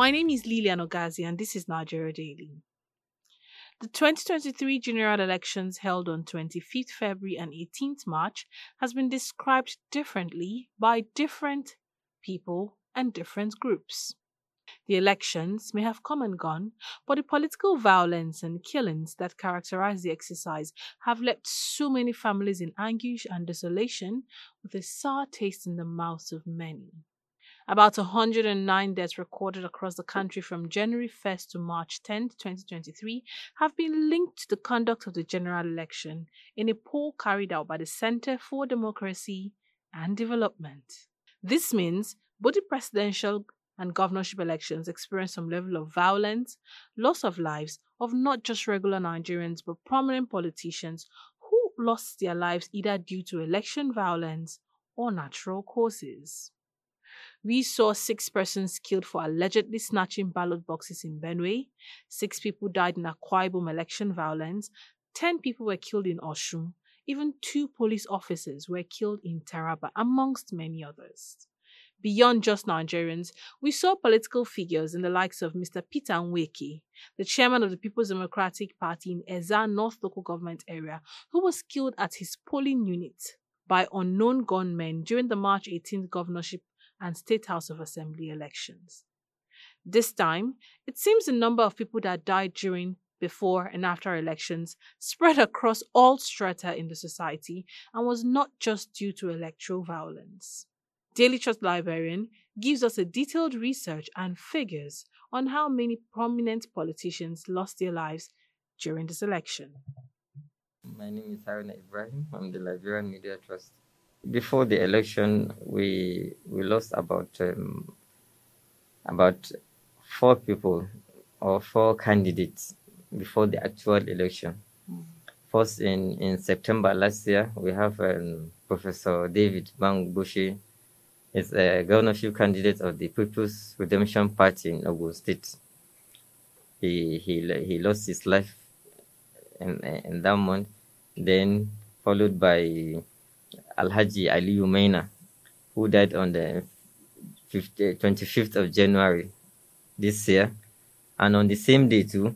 My name is Lilian Ogazi, and this is Nigeria Daily. The 2023 general elections held on 25th February and 18th March has been described differently by different people and different groups. The elections may have come and gone, but the political violence and killings that characterize the exercise have left so many families in anguish and desolation with a sour taste in the mouths of many. About 109 deaths recorded across the country from January 1st to March 10, 2023, have been linked to the conduct of the general election in a poll carried out by the Center for Democracy and Development. This means both the presidential and governorship elections experienced some level of violence, loss of lives of not just regular Nigerians but prominent politicians who lost their lives either due to election violence or natural causes. We saw six persons killed for allegedly snatching ballot boxes in Benue. Six people died in Akwa Ibom election violence. Ten people were killed in Osun. Even two police officers were killed in Taraba, amongst many others. Beyond just Nigerians, we saw political figures in the likes of Mr. Peter Nweke, the chairman of the People's Democratic Party in Ezza North local government area, who was killed at his polling unit by unknown gunmen during the March 18th governorship and State House of Assembly elections. This time, it seems the number of people that died during, before, and after elections spread across all strata in the society and was not just due to electoral violence. Daily Trust Librarian gives us a detailed research and figures on how many prominent politicians lost their lives during this election. My name is Haruna Ibrahim. I'm the Liberian Media Trust before the election, we we lost about um, about four people or four candidates before the actual election. Mm. First, in, in September last year, we have um, Professor David Bamgbose. He's a governorship candidate of the People's Redemption Party in Ogun State. He, he, he lost his life in, in that month. Then, followed by Alhaji Ali Umaina, who died on the 50, 25th of January this year. And on the same day, too,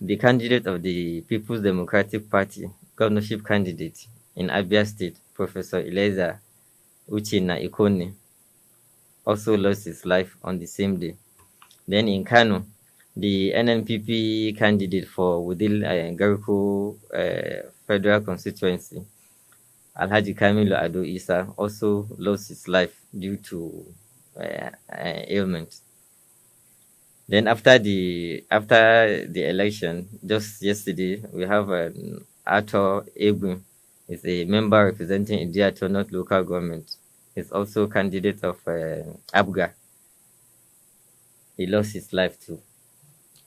the candidate of the People's Democratic Party, governorship candidate in Abia State, Professor Eleazar Uchina Ikonne, also lost his life on the same day. Then in Kano, the NNPP candidate for Wudil uh, Garko uh, Federal Constituency, Alhaji Kamilu Ado Isa also lost his life due to uh, uh, ailment. Then after the after the election, just yesterday, we have an Arthur Egwin, is a member representing Ideato North local government. He's also candidate of uh, APGA. He lost his life too.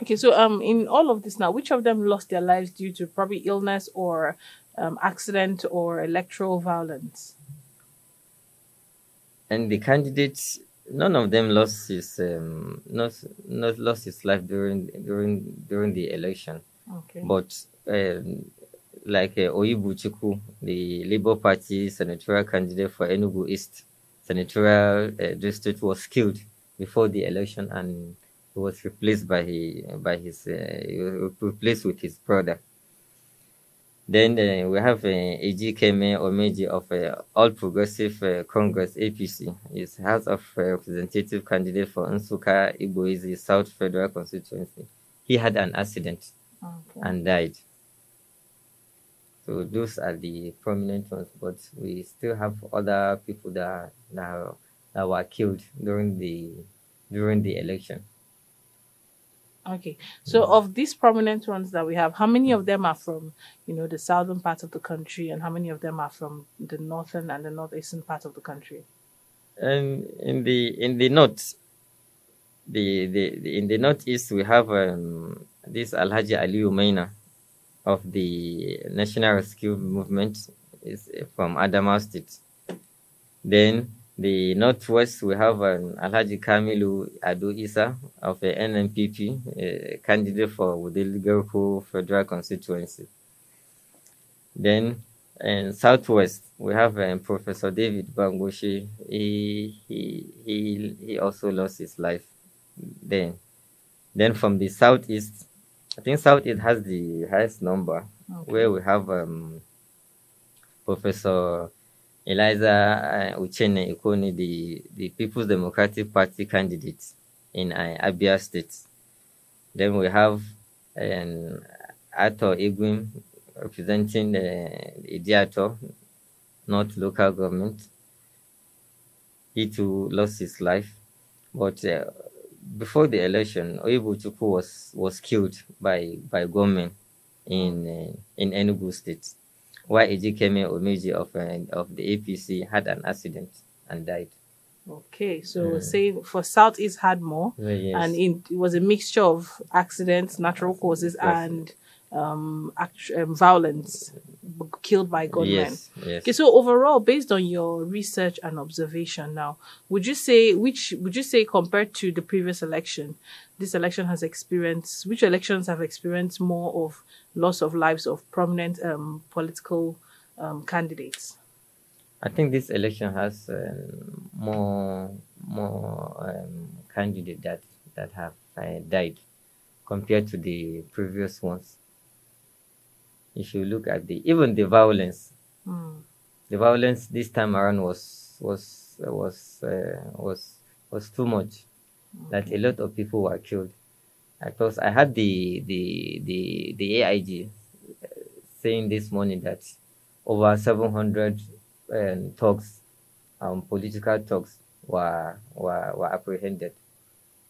Okay, so um, in all of this now, which of them lost their lives due to probably illness or um, accident or electoral violence? And the candidates, none of them lost his um, not not lost his life during during during the election. Okay. But um, like uh, Oyibo Chukwu, the Labour Party senatorial candidate for Enugu East senatorial uh, district, was killed before the election, and he was replaced by he, by his uh, replaced with his brother. Then uh, we have uh, Ejikeme Omeji of uh, All Progressive uh, Congress APC. He's House of Representative candidate for Nsukka Igbo-Eze South Federal Constituency. He had an accident okay. and died. So those are the prominent ones, but we still have other people that that, that were killed during the during the election. Okay. So of these prominent ones that we have, how many of them are from, you know, the southern part of the country and how many of them are from the northern and the northeastern part of the country? And in the in the north, the, the, the in the northeast we have um, this Alhaji Ali Umaina of the National Rescue Movement is from Adamawa State. Then the northwest, we have an Alhaji Kamilu Ado Isa of the NNPP, a candidate for Wudil Garko Federal Constituency. Then in southwest, we have um, Professor David Bamgbose. He, he, he, he also lost his life then. Then from the southeast, I think southeast has the highest number, Okay. where we have um, Professor Eleazar uh, Uchene Ikonne, the, the People's Democratic Party candidate in uh, Abia State. Then we have um, Ato Igwim representing uh, Ideato, North local government. He too lost his life. But uh, before the election, Oyibo was, was killed by, by gunmen in, uh, in Enugu State, while Ejikeme Omeji of, uh, of the APC had an accident and died. Okay, so we're saying for Southeast had more, yes. and in, it was a mixture of accidents, natural causes, Yes. and um, act- um, violence killed by gunmen. yes, yes. Okay, so overall, based on your research and observation now, would you say which would you say compared to the previous election, this election has experienced which elections have experienced more of loss of lives of prominent um, political um, candidates? I think this election has um, more more um, candidates that that have uh, died compared to the previous ones. If you look at the even the violence, Hmm. the violence this time around was was was uh, was was too much. That a lot of people were killed. Because I had the the the the AIG uh, saying this morning that over 700 um, thugs, um, political talks were were, were apprehended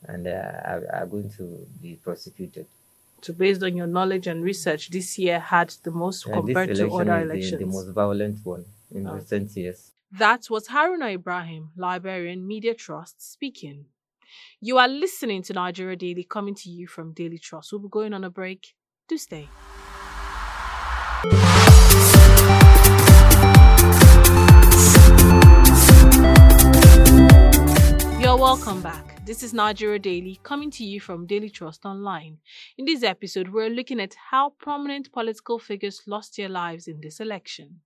and uh, are, are going to be prosecuted. So, based on your knowledge and research, this year had the most Uh, compared to other is the, elections. the most violent one in Oh. recent years. That was Haruna Ibrahim, Liberian Media Trust, speaking. You are listening to Nigeria Daily, coming to you from Daily Trust. We'll be going on a break. Do stay. You're welcome back. This is Nigeria Daily, coming to you from Daily Trust Online. In this episode, we're looking at how prominent political figures lost their lives in this election.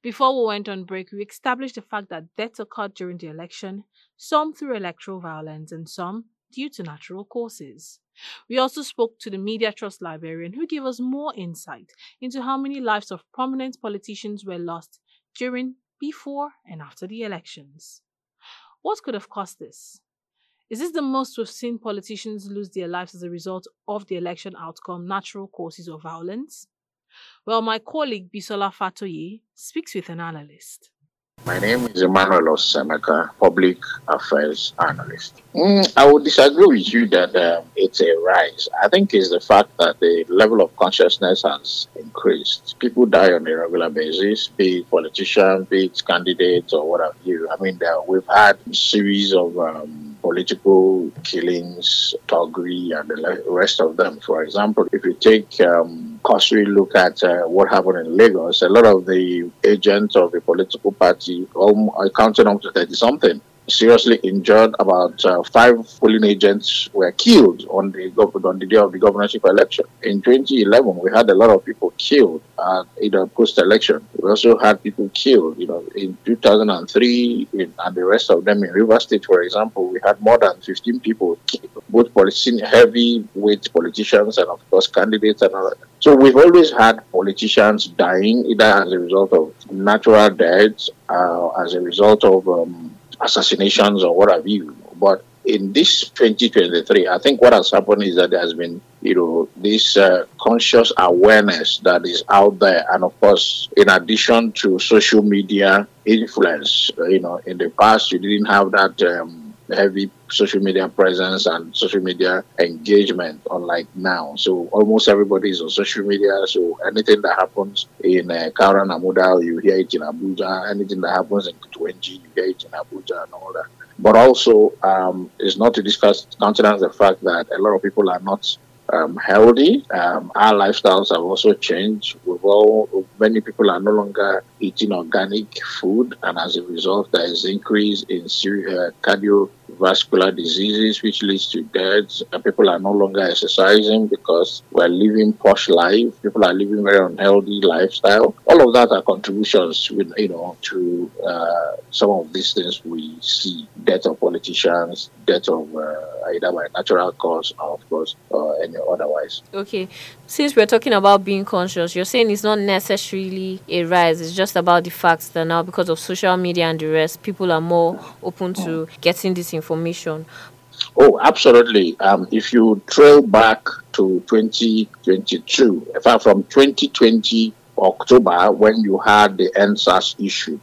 Before we went on break, we established the fact that deaths occurred during the election, some through electoral violence and some due to natural causes. We also spoke to the Media Trust librarian who gave us more insight into how many lives of prominent politicians were lost during, before, and after the elections. What could have caused this? Is this the most we've seen politicians lose their lives as a result of the election outcome, natural causes, or violence? Well, my colleague Bisola Fatoye speaks with an analyst. My name is Emmanuel Osemeka, Public Affairs Analyst. Mm, I would disagree with you that um, it's a rise. I think it's the fact that the level of consciousness has increased. People die on a regular basis, be it politicians, be it candidates, or what have you. I mean, there, we've had a series of um, political killings, thuggery, and the rest of them. For example, if you take um, cursory look at uh, what happened in Lagos, a lot of the agents of the political party, um, counted up to 30 something, seriously injured. About uh, five polling agents were killed on the on the day of the governorship election. In 2011, we had a lot of people killed in the post-election. We also had people killed, you know, in 2003, in, and the rest of them in River State, for example, we had more than 15 people killed, both politi- heavyweight politicians and, of course, candidates and all that. So we've always had politicians dying either as a result of natural deaths, uh, as a result of um, assassinations or what have you. But in this 2023, I think what has happened is that there has been, you know, this uh, conscious awareness that is out there. And of course, in addition to social media influence, you know, in the past, you didn't have that um, heavy social media presence and social media engagement, unlike now. So almost everybody is on social media. So anything that happens in uh, Kaura Namoda, you hear it in Abuja. Anything that happens in Kutwenji, you hear it in Abuja and all that. But also, um, it's not to discuss countenance the fact that a lot of people are not um, healthy. Um, our lifestyles have also changed. We've all, many people are no longer eating organic food, and as a result, there is increase in uh, cardiovascular diseases, which leads to deaths. People are no longer exercising because we're living posh life. People are living very unhealthy lifestyle. All of that are contributions, with, you know, to uh, some of these things we see: death of politicians, death of uh, either by natural cause or, of course, uh, any otherwise. Okay, since we're talking about being conscious, you're saying it's not necessarily a rise. It's just about the fact that now, because of social media and the rest, people are more open to getting this information. Oh, absolutely. Um, if you trail back to 2022, in fact, from 2020 October, when you had the EndSARS issue,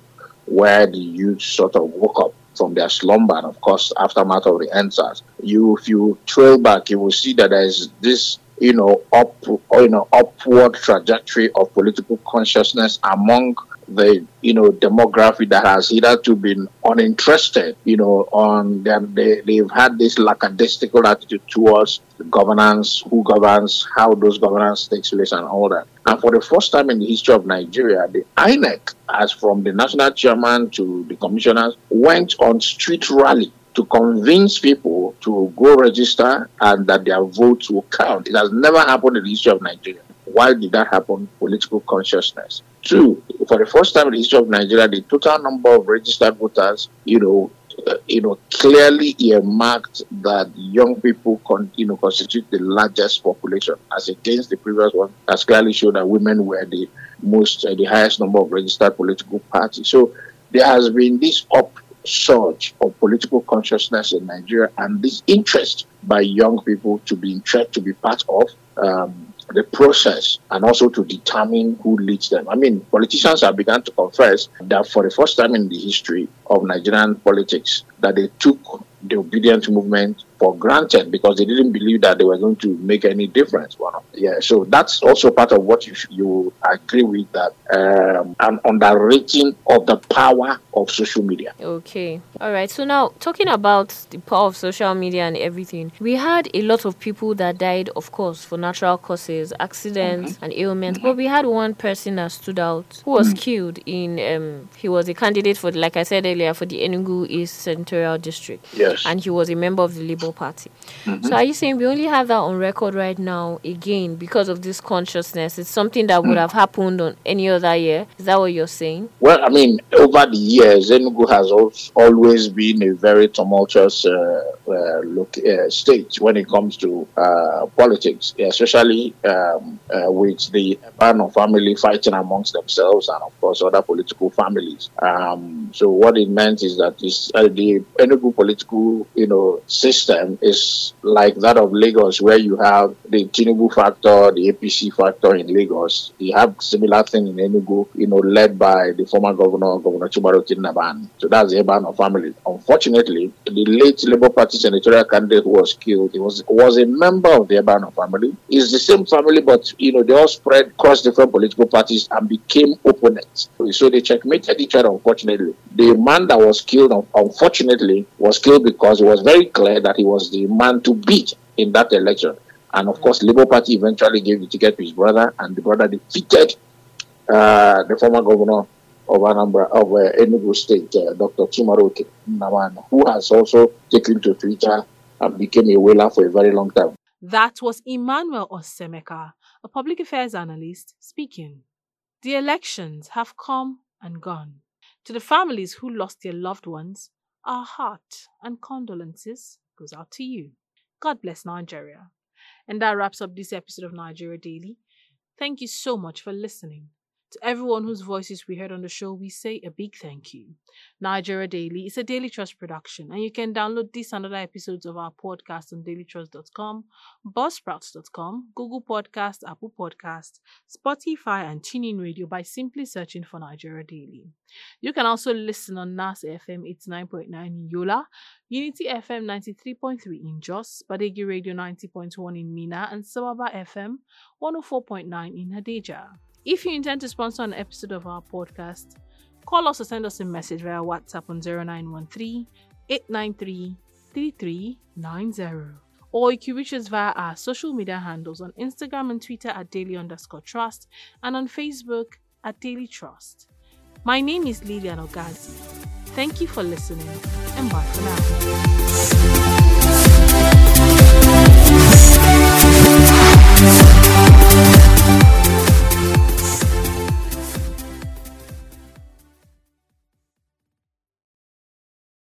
where the youth sort of woke up from their slumber, and of course, aftermath of the EndSARS, you, if you trail back, you will see that there's this you know, up, you know, upward trajectory of political consciousness among the you know demography that has hitherto been uninterested you know on them they, they've had this lackadaisical attitude towards governance who governs how those governance takes place and all that and for the first time in the history of nigeria the inec as from the national chairman to the commissioners went on street rally to convince people to go register and that their votes will count. It has never happened in the history of Nigeria. Why did that happen? Political consciousness. Two, for the first time in the history of Nigeria, the total number of registered voters, you know, uh, you know, clearly earmarked that young people, con- you know, constitute the largest population, as against the previous one, has clearly shown that women were the most, uh, the highest number of registered political parties. So there has been this up surge of political consciousness in Nigeria and this interest by young people to be interested to be part of um, the process and also to determine who leads them. I mean, politicians have begun to confess that for the first time in the history of Nigerian politics, that they took the Obidient movement for granted because they didn't believe that they were going to make any difference. Well, yeah, so that's also part of what you you agree with that um, an underrating of the power of social media. Okay, all right. So now talking about the power of social media and everything, we had a lot of people that died, of course, for natural causes, accidents mm-hmm. and ailments. Mm-hmm. But we had one person that stood out who was mm-hmm. killed in. Um, he was a candidate for, like I said earlier, for the Enugu East Senatorial District. Yes, and he was a member of the Labour Party. Mm-hmm. So are you saying we only have that on record right now again because of this consciousness? It's something that would mm. have happened on any other year. Is that what you're saying? Well, I mean, over the years, Enugu has always been a very tumultuous uh, uh, look, uh, state when it comes to uh, politics, especially um, uh, with the Bano family fighting amongst themselves and, of course, other political families. Um, so what it meant is that this, uh, the Enugu political, you know, system is like that of Lagos, where you have the Tinubu factor, the APC factor in Lagos. You have similar thing in Enugu, you know, led by the former governor, Governor Chimaroke Nnamani. So that's the Ebano family. Unfortunately, the late Labour Party senatorial candidate who was killed, he was was a member of the Ebano family. It's the same family, but you know, they all spread across different political parties and became opponents. So they checkmated each other. Unfortunately, the man that was killed, unfortunately, was killed because it was very clear that he was the man to beat in that election. And of course, Labour Party eventually gave the ticket to his brother, and the brother defeated uh, the former governor of Anambra of uh, Enugu State, uh, Dr. Chimaroke Nnamani, who has also taken to Twitter and became a whaler for a very long time. That was Emmanuel Osemeka, a public affairs analyst, speaking. The elections have come and gone. To the families who lost their loved ones, our heart and condolences goes out to you. God bless Nigeria. And that wraps up this episode of Nigeria Daily. Thank you so much for listening. To everyone whose voices we heard on the show, we say a big thank you. Nigeria Daily is a Daily Trust production, and you can download this and other episodes of our podcast on dailytrust.com, buzzsprouts.com, Google Podcast, Apple Podcast, Spotify, and TuneIn Radio by simply searching for Nigeria Daily. You can also listen on NAS FM 89.9 in Yola, Unity FM 93.3 in Jos, Badeggi Radio 90.1 in Minna, and Sababa FM 104.9 in Hadejia. If you intend to sponsor an episode of our podcast, call us or send us a message via WhatsApp on 0913 893 3390. Or you can reach us via our social media handles on Instagram and Twitter at daily underscore trust and on Facebook at Daily Trust. My name is Lilian Ogazi. Thank you for listening and bye for now.